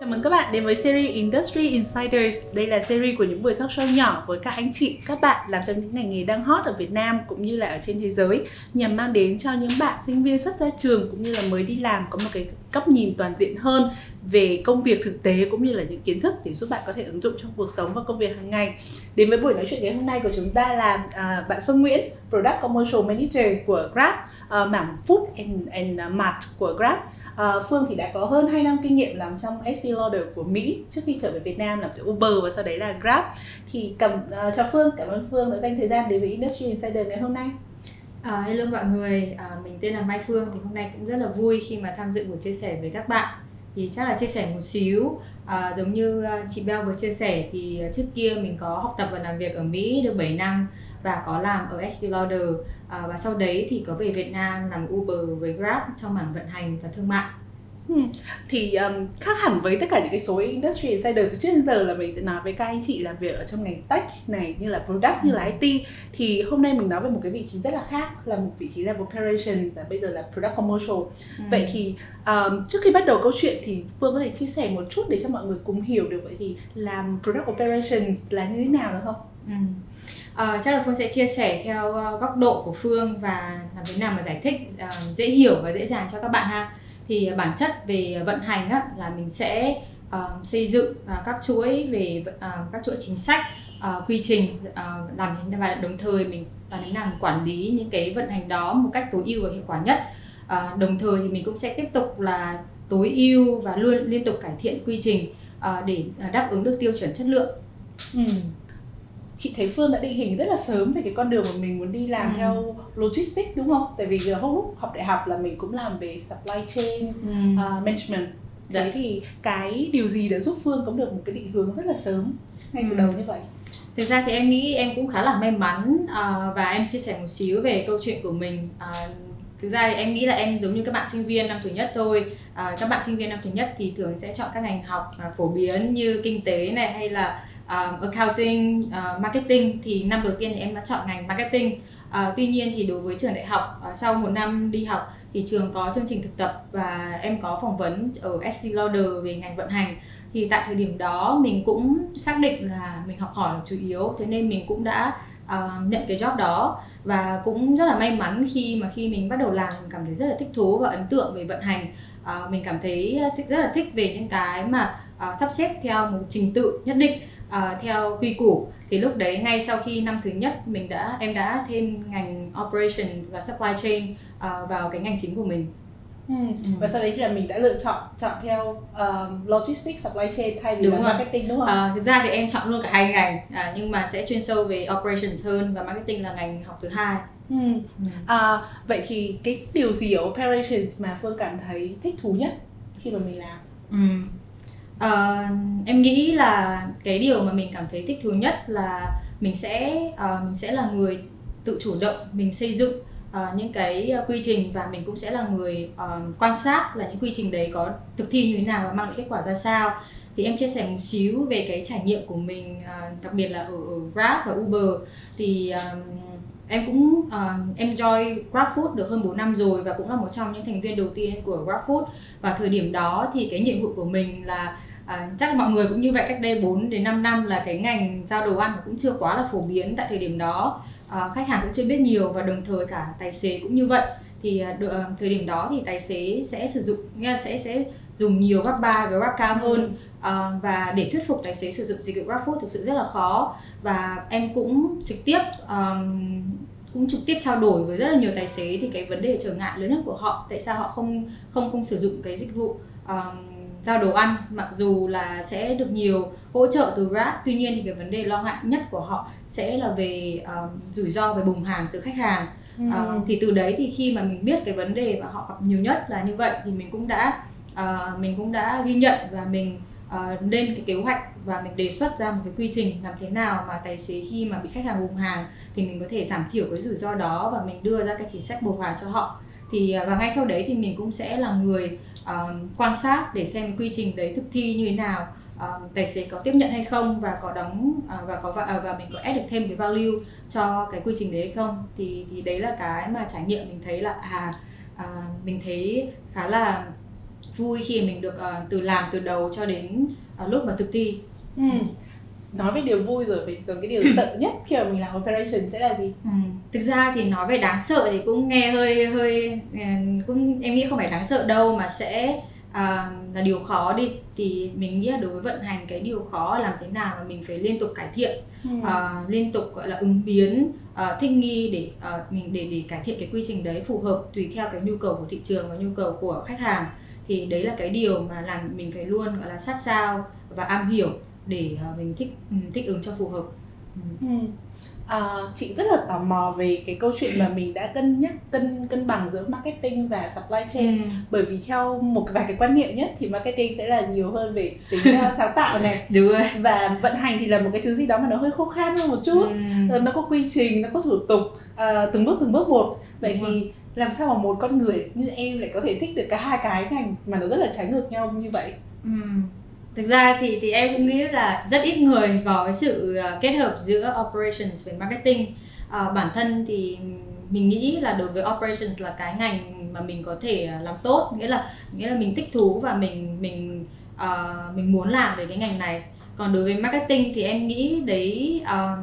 Chào mừng các bạn đến với series Industry Insiders. Đây là series của những buổi talk show nhỏ với các anh chị, các bạn làm trong những ngành nghề đang hot ở Việt Nam cũng như là ở trên thế giới nhằm mang đến cho những bạn sinh viên sắp ra trường cũng như là mới đi làm có một cái góc nhìn toàn diện hơn về công việc thực tế cũng như là những kiến thức để giúp bạn có thể ứng dụng trong cuộc sống và công việc hàng ngày. Đến với buổi nói chuyện ngày hôm nay của chúng ta là uh, bạn Phương Nguyễn, Product Commercial Manager của Grab, uh, mảng Food and, and Mart của Grab. À, Phương thì đã có hơn 2 năm kinh nghiệm làm trong SC Lauder của Mỹ trước khi trở về Việt Nam làm cho Uber và sau đấy là Grab. Thì cầm uh, ờ, chào Phương, cảm ơn Phương đã dành thời gian đến với Industry Insider ngày hôm nay. À, hello mọi người, à, mình tên là Mai Phương thì hôm nay cũng rất là vui khi mà tham dự buổi chia sẻ với các bạn. Thì chắc là chia sẻ một xíu, à, giống như ờ, chị Bell vừa chia sẻ thì trước kia mình có học tập và làm việc ở Mỹ được 7 năm và có làm ở Estee Lauder à, và sau đấy thì có về Việt Nam làm Uber với Grab trong mảng vận hành và thương mại. Hmm. Thì um, khác hẳn với tất cả những cái số industry insider từ trước đến giờ là mình sẽ nói với các anh chị làm việc ở trong ngành tech này như là product ừ. như là IT thì hôm nay mình nói về một cái vị trí rất là khác là một vị trí là operation và bây giờ là product commercial. Ừ. Vậy thì um, trước khi bắt đầu câu chuyện thì Phương có thể chia sẻ một chút để cho mọi người cùng hiểu được vậy thì làm product operations là như thế nào được không? Ừ. Uh, chắc là Phương sẽ chia sẻ theo uh, góc độ của Phương và làm thế nào mà giải thích uh, dễ hiểu và dễ dàng cho các bạn ha. Thì bản chất về vận hành á, là mình sẽ uh, xây dựng uh, các chuỗi về uh, các chuỗi chính sách, uh, quy trình uh, làm thế và đồng thời mình làm thế nào quản lý những cái vận hành đó một cách tối ưu và hiệu quả nhất. Uh, đồng thời thì mình cũng sẽ tiếp tục là tối ưu và luôn liên tục cải thiện quy trình uh, để đáp ứng được tiêu chuẩn chất lượng. Ừ chị thấy Phương đã định hình rất là sớm về cái con đường mà mình muốn đi làm ừ. theo logistics đúng không? Tại vì hôm lúc học đại học là mình cũng làm về supply chain ừ. uh, management. Đấy dạ. thì cái điều gì đã giúp Phương có được một cái định hướng rất là sớm ngay từ ừ. đầu như vậy? Thực ra thì em nghĩ em cũng khá là may mắn uh, và em chia sẻ một xíu về câu chuyện của mình. Uh, thực ra thì em nghĩ là em giống như các bạn sinh viên năm thứ nhất thôi à, các bạn sinh viên năm thứ nhất thì thường sẽ chọn các ngành học à, phổ biến như kinh tế này hay là uh, accounting, uh, marketing thì năm đầu tiên thì em đã chọn ngành marketing. Uh, tuy nhiên thì đối với trường đại học uh, sau một năm đi học thì trường có chương trình thực tập và em có phỏng vấn ở SC Lauder về ngành vận hành. Thì tại thời điểm đó mình cũng xác định là mình học hỏi là chủ yếu thế nên mình cũng đã uh, nhận cái job đó. Và cũng rất là may mắn khi mà khi mình bắt đầu làm mình cảm thấy rất là thích thú và ấn tượng về vận hành. Uh, mình cảm thấy thích, rất là thích về những cái mà uh, sắp xếp theo một trình tự nhất định uh, theo quy củ thì lúc đấy ngay sau khi năm thứ nhất mình đã em đã thêm ngành operations và supply chain uh, vào cái ngành chính của mình Ừ. ừ. và sau đấy thì là mình đã lựa chọn chọn theo um, logistics supply chain thay vì đúng là rồi. marketing đúng không? À, thực ra thì em chọn luôn cả hai ngành à, nhưng mà sẽ chuyên sâu về operations hơn và marketing là ngành học thứ hai. Ừ. Ừ. À, vậy thì cái điều gì ở operations mà phương cảm thấy thích thú nhất khi mà mình làm? Ừ. Uh, em nghĩ là cái điều mà mình cảm thấy thích thú nhất là mình sẽ uh, mình sẽ là người tự chủ động mình xây dựng uh, những cái quy trình và mình cũng sẽ là người uh, quan sát là những quy trình đấy có thực thi như thế nào và mang lại kết quả ra sao. Thì em chia sẻ một xíu về cái trải nghiệm của mình uh, đặc biệt là ở, ở Grab và Uber. Thì um, em cũng uh, enjoy GrabFood được hơn 4 năm rồi và cũng là một trong những thành viên đầu tiên của GrabFood và thời điểm đó thì cái nhiệm vụ của mình là À, chắc mọi người cũng như vậy cách đây 4 đến 5 năm là cái ngành giao đồ ăn cũng chưa quá là phổ biến tại thời điểm đó. À, khách hàng cũng chưa biết nhiều và đồng thời cả tài xế cũng như vậy. Thì à, được, à, thời điểm đó thì tài xế sẽ sử dụng nghe sẽ sẽ dùng nhiều Grab bar và Grab cao hơn. À, và để thuyết phục tài xế sử dụng dịch vụ grab food thực sự rất là khó. Và em cũng trực tiếp um, cũng trực tiếp trao đổi với rất là nhiều tài xế thì cái vấn đề trở ngại lớn nhất của họ tại sao họ không không không sử dụng cái dịch vụ um, giao đồ ăn mặc dù là sẽ được nhiều hỗ trợ từ Grab tuy nhiên thì cái vấn đề lo ngại nhất của họ sẽ là về uh, rủi ro về bùng hàng từ khách hàng ừ. uh, thì từ đấy thì khi mà mình biết cái vấn đề mà họ gặp nhiều nhất là như vậy thì mình cũng đã uh, mình cũng đã ghi nhận và mình uh, lên cái kế hoạch và mình đề xuất ra một cái quy trình làm thế nào mà tài xế khi mà bị khách hàng bùng hàng thì mình có thể giảm thiểu cái rủi ro đó và mình đưa ra cái chính sách bồi hoàn cho họ thì à, và ngay sau đấy thì mình cũng sẽ là người um, quan sát để xem quy trình đấy thực thi như thế nào um, tài xế có tiếp nhận hay không và có đóng uh, và có và, và mình có add được thêm cái value cho cái quy trình đấy hay không thì thì đấy là cái mà trải nghiệm mình thấy là à uh, mình thấy khá là vui khi mình được uh, từ làm từ đầu cho đến uh, lúc mà thực thi ừ nói về điều vui rồi vậy còn cái điều sợ nhất khi mà mình làm operation sẽ là gì ừ. thực ra thì nói về đáng sợ thì cũng nghe hơi hơi cũng em nghĩ không phải đáng sợ đâu mà sẽ à, là điều khó đi thì mình nghĩ là đối với vận hành cái điều khó làm thế nào mà mình phải liên tục cải thiện ừ. à, liên tục gọi là ứng biến à, thích nghi để à, mình để để cải thiện cái quy trình đấy phù hợp tùy theo cái nhu cầu của thị trường và nhu cầu của khách hàng thì đấy là cái điều mà làm mình phải luôn gọi là sát sao và am hiểu để uh, mình thích um, thích ứng cho phù hợp. Ừ. À, chị rất là tò mò về cái câu chuyện mà mình đã cân nhắc cân cân bằng giữa marketing và supply chain. Ừ. bởi vì theo một vài cái quan niệm nhất thì marketing sẽ là nhiều hơn về tính uh, sáng tạo này. Đúng rồi. Và vận hành thì là một cái thứ gì đó mà nó hơi khô khan hơn một chút. Ừ. nó có quy trình nó có thủ tục uh, từng bước từng bước một. Vậy đúng thì rồi. làm sao mà một con người như em lại có thể thích được cả hai cái ngành mà nó rất là trái ngược nhau như vậy? Ừ thực ra thì thì em cũng nghĩ là rất ít người có cái sự ờ, kết hợp giữa operations với marketing. À, bản thân thì mình nghĩ là đối với operations là cái ngành mà mình có thể ờ, làm tốt. Nghĩa là nghĩa là mình thích thú và mình mình uh, mình muốn làm về cái ngành này. Còn đối với marketing thì em nghĩ đấy uh,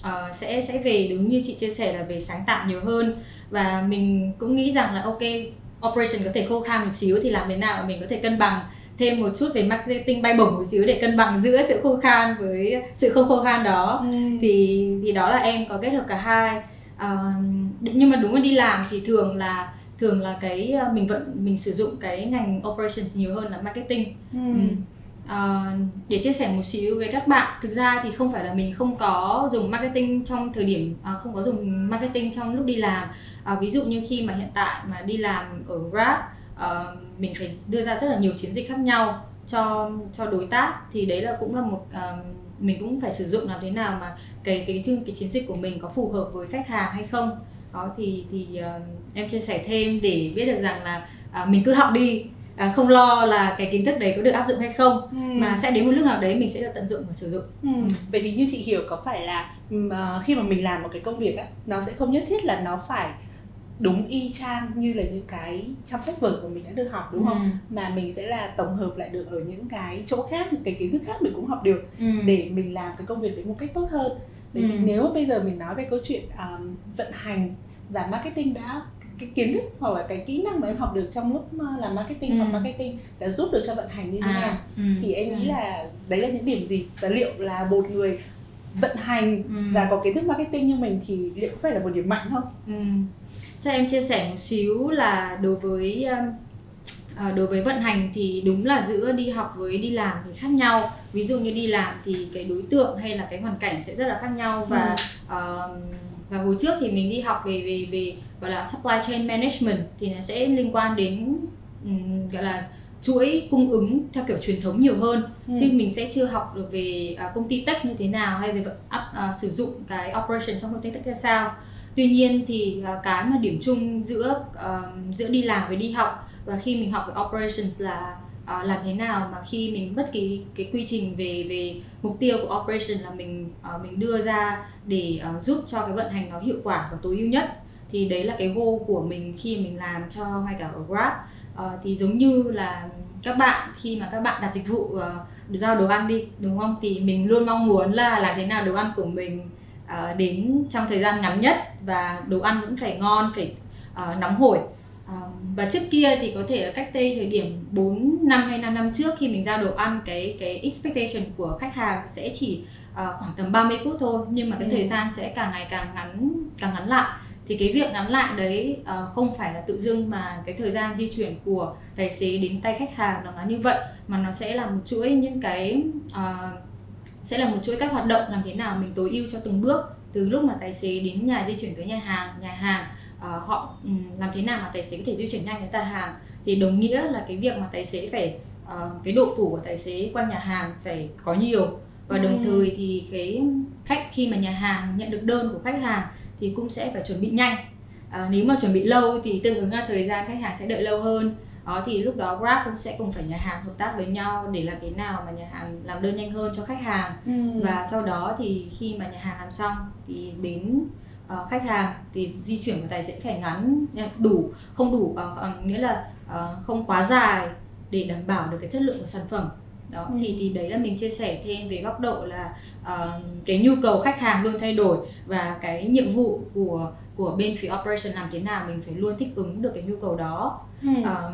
uh, sẽ sẽ về đúng như chị chia sẻ là về sáng tạo nhiều hơn. Và mình cũng nghĩ rằng là ok operation có thể khô khan một xíu thì làm thế nào mình có thể cân bằng thêm một chút về marketing bay bổng một xíu để cân bằng giữa sự khô khan với sự không khô khan đó ừ. thì thì đó là em có kết hợp cả hai à, nhưng mà đúng là đi làm thì thường là thường là cái ờ, mình vẫn mình sử dụng cái ngành operations nhiều hơn là marketing ừ. Ừ. À, để chia sẻ một xíu với các bạn thực ra thì không phải là mình không có dùng marketing trong thời điểm à, không có dùng marketing trong lúc đi làm à, ví dụ như khi mà hiện tại mà đi làm ở Grab uh, mình phải đưa ra rất là nhiều chiến dịch khác nhau cho cho đối tác thì đấy là cũng là một uh, mình cũng phải sử dụng làm thế nào mà cái cái chương cái chiến dịch của mình có phù hợp với khách hàng hay không đó thì thì uh, em chia sẻ thêm để biết được rằng là uh, mình cứ học đi à, không lo là cái kiến thức đấy có được áp dụng hay không ừ. mà sẽ đến một lúc nào đấy mình sẽ được tận dụng và sử dụng ừ. Ừ. vậy thì như chị hiểu có phải là uh, khi mà mình làm một cái công việc á nó sẽ không nhất thiết là nó phải đúng y chang như là những cái trong sách vở của mình đã được học đúng không ừ. mà mình sẽ là tổng hợp lại được ở những cái chỗ khác những cái kiến thức khác mình cũng học được ừ. để mình làm cái công việc đấy một cách tốt hơn Vậy ừ. thì nếu bây giờ mình nói về câu chuyện um, vận hành và marketing đã cái kiến thức hoặc là cái kỹ năng mà em học được trong lúc làm marketing ừ. hoặc marketing đã giúp được cho vận hành như thế à, nào ừ. thì em nghĩ ừ. là đấy là những điểm gì và liệu là một người vận hành ừ. và có kiến thức marketing như mình thì liệu có phải là một điểm mạnh không? Ừ cho em chia sẻ một xíu là đối với uh, đối với vận hành thì đúng là giữa đi học với đi làm thì khác nhau ví dụ như đi làm thì cái đối tượng hay là cái hoàn cảnh sẽ rất là khác nhau và ừ. uh, và hồi trước thì mình đi học về về về gọi là supply chain management thì nó sẽ liên quan đến um, gọi là chuỗi cung ứng theo kiểu truyền thống nhiều hơn ừ. chứ mình sẽ chưa học được về uh, công ty tech như thế nào hay về vận uh, sử dụng cái operation trong công ty tech ra sao tuy nhiên thì ờ, cái mà điểm chung giữa uh, giữa đi làm với đi học và khi mình học về operations là uh, làm thế nào mà khi mình bất kỳ cái quy trình về về mục tiêu của operation là mình uh, mình đưa ra để uh, giúp cho cái vận hành nó hiệu quả và tối ưu nhất thì đấy là cái goal của mình khi mình làm cho ngay cả ở Grab. Uh, thì giống như là các bạn khi mà các bạn đặt dịch vụ uh, giao đồ ăn đi đúng không? Thì mình luôn mong muốn là làm thế nào đồ ăn của mình uh, đến trong thời gian ngắn nhất và đồ ăn cũng phải ngon phải uh, nóng hổi uh, và trước kia thì có thể là cách đây thời điểm 4 năm hay 5 năm trước khi mình giao đồ ăn cái cái expectation của khách hàng sẽ chỉ uh, khoảng tầm 30 phút thôi nhưng mà cái ừ. thời gian sẽ càng ngày càng ngắn càng ngắn lại thì cái việc ngắn lại đấy uh, không phải là tự dưng mà cái thời gian di chuyển của tài xế đến tay khách hàng nó ngắn như vậy mà nó sẽ là một chuỗi những cái uh, sẽ là một chuỗi các hoạt động làm thế nào mình tối ưu cho từng bước. Từ lúc mà tài xế đến nhà di chuyển tới nhà hàng nhà hàng uh, họ um, làm thế nào mà tài xế có thể di chuyển nhanh tới tà hàng. Thì đồng nghĩa là cái việc mà tài xế phải uh, cái độ phủ của tài xế qua nhà hàng phải có nhiều. Và đồng ừ. thời thì cái khách khi mà nhà hàng nhận được đơn của khách hàng thì cũng sẽ phải chuẩn bị nhanh. À, nếu mà chuẩn bị lâu thì tương ứng là thời gian khách hàng sẽ đợi lâu hơn đó thì lúc đó Grab cũng sẽ cùng phải nhà hàng hợp tác với nhau để làm thế nào mà nhà hàng làm đơn nhanh hơn cho khách hàng ừ. và sau đó thì khi mà nhà hàng làm xong thì đến uh, khách hàng thì di chuyển của tài sẽ phải ngắn đủ không đủ uh, nghĩa là uh, không quá dài để đảm bảo được cái chất lượng của sản phẩm đó Ừ. thì thì đấy là mình chia sẻ thêm về góc độ là ờ, cái nhu cầu khách hàng luôn thay đổi và cái nhiệm vụ của của bên phía operation làm thế nào mình phải luôn thích ứng được cái nhu cầu đó Ừ. Ờ,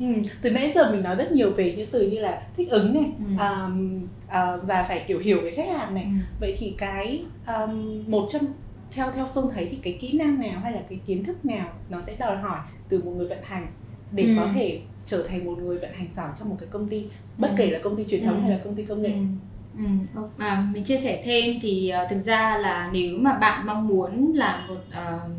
Ừ. từ nãy giờ mình nói rất nhiều về những từ như là thích ứng này Ừ. um, à, và phải kiểu hiểu về khách hàng này ừ. vậy thì cái um, một trong theo theo phương thấy thì cái kỹ năng nào hay là cái kiến thức nào nó sẽ đòi hỏi từ một người vận hành để Ừ. có thể trở thành một người vận hành giỏi trong một cái công ty bất Ừ. kể là công ty truyền thống Ừ. hay là công ty công nghệ Ừ. Ừ. À, mình chia sẻ thêm thì uh, thực ra là nếu mà bạn mong muốn làm một uh,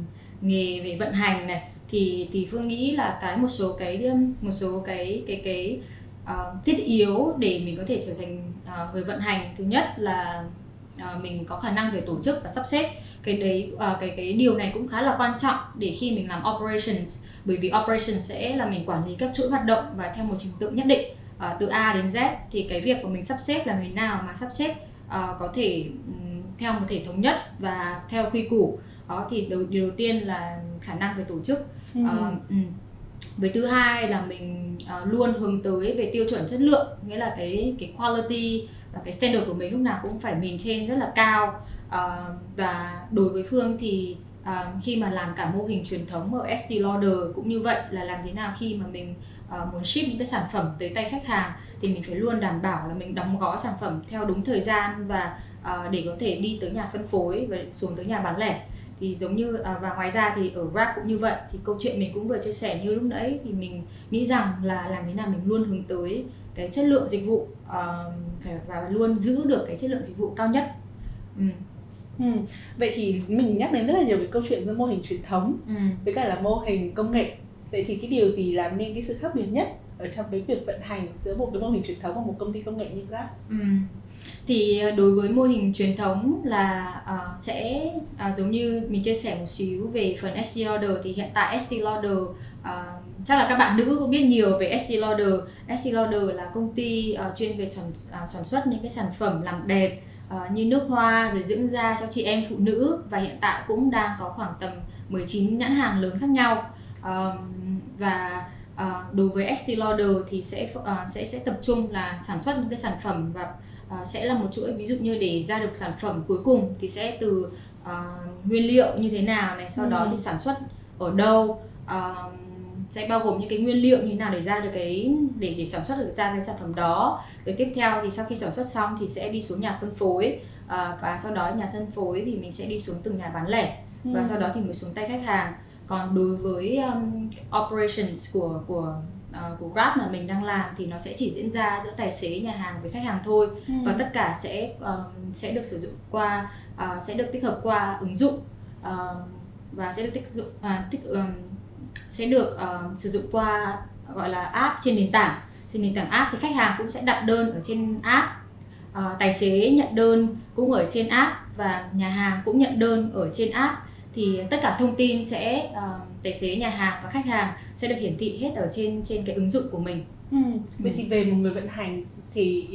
nghề về vận hành này thì thì phương nghĩ là cái một số cái um, một số cái cái cái uh, thiết yếu để mình có thể trở thành uh, người vận hành thứ nhất là uh, mình có khả năng về tổ chức và sắp xếp. Cái đấy uh, cái cái điều này cũng khá là quan trọng để khi mình làm operations bởi vì operations sẽ là mình quản lý các chuỗi hoạt động và theo một trình tự nhất định uh, từ A đến Z. Thì cái việc của mình sắp xếp là người nào mà sắp xếp uh, có thể um, theo một thể thống nhất và theo quy củ. Đó thì điều đầu tiên là khả năng về tổ chức. Ừ. Ờ, với thứ hai là mình uh, luôn hướng tới về tiêu chuẩn chất lượng nghĩa là cái cái quality và cái standard của mình lúc nào cũng phải maintain rất là cao uh, và đối với phương thì uh, khi mà làm cả mô hình truyền thống ở ST Lauder cũng như vậy là làm thế nào khi mà mình uh, muốn ship những cái sản phẩm tới tay khách hàng thì mình phải luôn đảm bảo là mình đóng gói sản phẩm theo đúng thời gian và uh, để có thể đi tới nhà phân phối và xuống tới nhà bán lẻ thì giống như ờ, và ngoài ra thì ở Grab cũng như vậy thì câu chuyện mình cũng vừa chia sẻ như lúc nãy thì mình nghĩ rằng là làm thế nào mình luôn hướng tới cái chất lượng dịch vụ phải và luôn giữ được cái chất lượng dịch vụ cao nhất ừ. Ừ. vậy thì mình nhắc đến rất là nhiều về câu chuyện về mô hình truyền thống Ừ. với cả là mô hình công nghệ vậy thì cái điều gì làm nên cái sự khác biệt nhất ở trong cái việc vận hành giữa một cái mô hình truyền thống và một công ty công nghệ như Grab Ừ. Thì ờ, đối với mô hình truyền thống là uh, sẽ uh, giống như mình chia sẻ một xíu về phần SC Lauder thì hiện tại SC Lauder uh, chắc là các bạn nữ cũng biết nhiều về SC Lauder. SC Lauder là công ty uh, chuyên về sản uh, sản xuất những cái sản phẩm làm đẹp uh, như nước hoa rồi dưỡng da cho chị em phụ nữ và hiện tại cũng đang có khoảng tầm 19 nhãn hàng lớn khác nhau. uh, và uh, đối với ST Lauder thì sẽ uh, sẽ sẽ tập trung là sản xuất những cái sản phẩm và ờ, sẽ là một chuỗi ví dụ như để ra được sản phẩm cuối cùng thì sẽ từ ờ, nguyên liệu như thế nào này sau đó Ừ. thì sản xuất ở đâu ờ, sẽ bao gồm những cái nguyên liệu như thế nào để ra được cái để để sản xuất được ra cái sản phẩm đó. Rồi tiếp theo thì sau khi sản xuất xong thì sẽ đi xuống nhà phân phối ờ, và sau đó nhà phân phối thì mình sẽ đi xuống từng nhà bán lẻ và sau đó thì mới xuống tay khách hàng. Còn đối với um, operations của của uh, của Grab mà mình đang làm thì nó sẽ chỉ diễn ra giữa tài xế nhà hàng với khách hàng thôi. Ừ. và tất cả sẽ um, sẽ được sử dụng qua uh, sẽ được tích hợp qua ứng dụng um, và sẽ được tích dụng à, tích um, sẽ được um, sử dụng qua gọi là app trên nền tảng. Trên nền tảng app thì khách hàng cũng sẽ đặt đơn ở trên app. Ờ, tài xế nhận đơn cũng ở trên app và nhà hàng cũng nhận đơn ở trên app thì tất cả thông tin sẽ ờ, tài xế nhà hàng và khách hàng sẽ được hiển thị hết ở trên trên cái ứng dụng của mình Ừ. Vậy thì về một người vận hành thì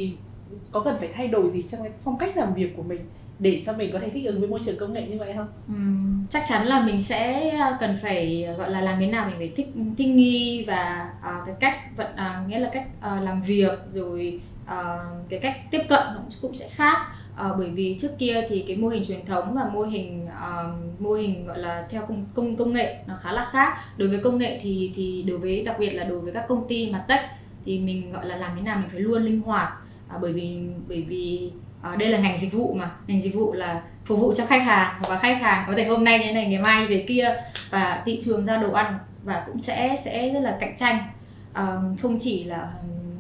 có cần phải thay đổi gì trong cái phong cách làm việc của mình để cho mình có thể thích ứng với môi trường công nghệ như vậy không? Ừm, chắc chắn là mình sẽ ờ, cần phải gọi là làm thế nào mình phải thích thích nghi và ờ, cái cách vận à, nghĩa là cách ờ, làm việc rồi ờ, cái cách tiếp cận nó cũng sẽ khác à, bởi vì trước kia thì cái mô hình truyền thống và mô hình ờ, mô hình gọi là theo công công công nghệ nó khá là khác. Đối với công nghệ thì thì đối với đặc biệt là đối với các công ty mà tech thì mình gọi là làm thế nào mình phải luôn linh hoạt. À, bởi vì bởi vì ờ, đây là ngành dịch vụ mà. Ngành dịch vụ là phục vụ cho khách hàng và khách hàng có thể hôm nay như thế này ngày mai về kia và thị trường ra đồ ăn và cũng sẽ sẽ rất là cạnh tranh. Ờm, không chỉ là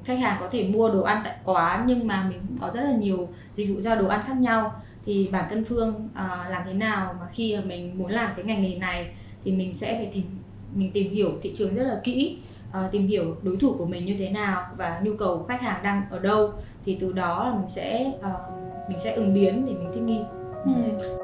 khách hàng có thể mua đồ ăn tại quán nhưng mà mình cũng có rất là nhiều dịch vụ giao đồ ăn khác nhau thì bản thân phương uh, làm thế nào mà khi mà mình muốn làm cái ngành nghề này thì mình sẽ phải tìm mình tìm hiểu thị trường rất là kỹ uh, tìm hiểu đối thủ của mình như thế nào và nhu cầu của khách hàng đang ở đâu thì từ đó là mình sẽ uh, mình sẽ ứng biến để mình thích nghi Hmm.